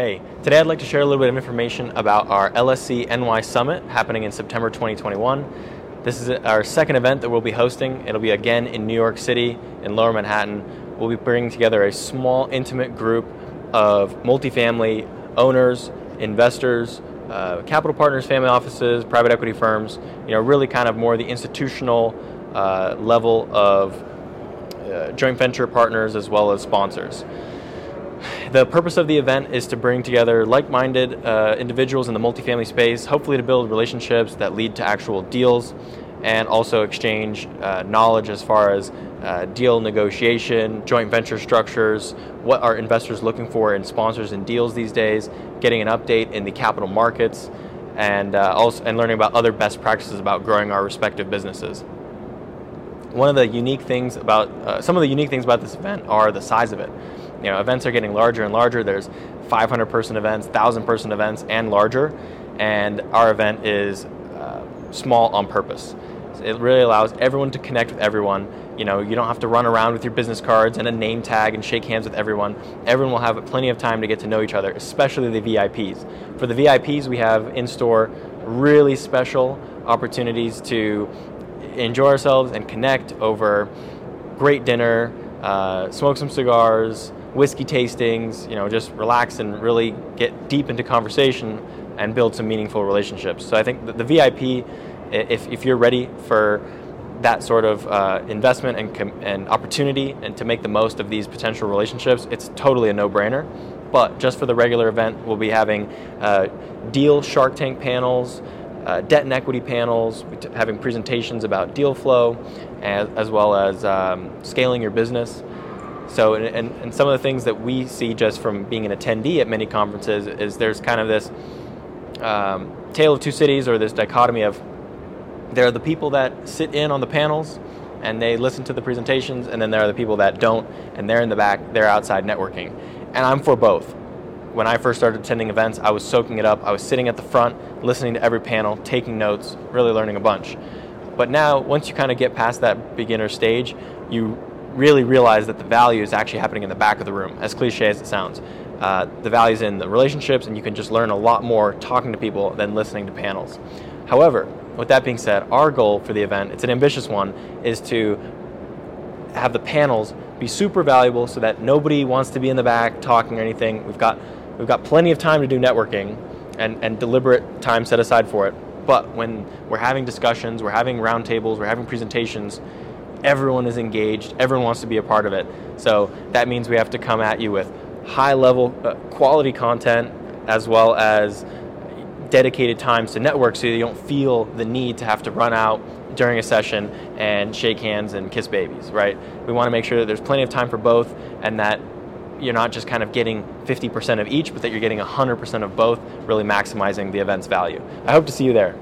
Hey, today I'd like to share a little bit of information about our LSC NY Summit happening in September 2021. This is our second event that we'll be hosting. It'll be again in New York City, in Lower Manhattan. We'll be bringing together a small, intimate group of multifamily owners, investors, uh, capital partners, family offices, private equity firms. You know, really kind of more the institutional uh, level of uh, joint venture partners as well as sponsors. The purpose of the event is to bring together like minded uh, individuals in the multifamily space, hopefully to build relationships that lead to actual deals and also exchange uh, knowledge as far as uh, deal negotiation, joint venture structures, what are investors looking for in sponsors and deals these days, getting an update in the capital markets, and uh, also and learning about other best practices about growing our respective businesses. One of the unique things about uh, some of the unique things about this event are the size of it you know, events are getting larger and larger. There's 500 person events, 1,000 person events, and larger. And our event is uh, small on purpose. It really allows everyone to connect with everyone. You know, you don't have to run around with your business cards and a name tag and shake hands with everyone. Everyone will have plenty of time to get to know each other, especially the VIPs. For the VIPs, we have in store really special opportunities to enjoy ourselves and connect over great dinner, uh, smoke some cigars, whiskey tastings, you know, just relax and really get deep into conversation and build some meaningful relationships. So I think the, the VIP, if, if you're ready for that sort of uh, investment and, com- and opportunity and to make the most of these potential relationships, it's totally a no-brainer. But just for the regular event, we'll be having uh, deal Shark Tank panels, uh, debt and equity panels, having presentations about deal flow, as, as well as um, scaling your business. So, and, and some of the things that we see just from being an attendee at many conferences is there's kind of this um, tale of two cities or this dichotomy of there are the people that sit in on the panels and they listen to the presentations, and then there are the people that don't, and they're in the back, they're outside networking. And I'm for both. When I first started attending events, I was soaking it up. I was sitting at the front, listening to every panel, taking notes, really learning a bunch. But now, once you kind of get past that beginner stage, you really realize that the value is actually happening in the back of the room, as cliche as it sounds. Uh, the value is in the relationships, and you can just learn a lot more talking to people than listening to panels. However, with that being said, our goal for the event, it's an ambitious one, is to have the panels be super valuable so that nobody wants to be in the back talking or anything. We've got, we've got plenty of time to do networking and, and deliberate time set aside for it. But when we're having discussions, we're having roundtables, we're having presentations, everyone is engaged, everyone wants to be a part of it. So that means we have to come at you with high level uh, quality content as well as dedicated times to network so you don't feel the need to have to run out during a session and shake hands and kiss babies, right? We want to make sure that there's plenty of time for both and that you're not just kind of getting 50% of each, but that you're getting 100% of both, really maximizing the event's value. I hope to see you there.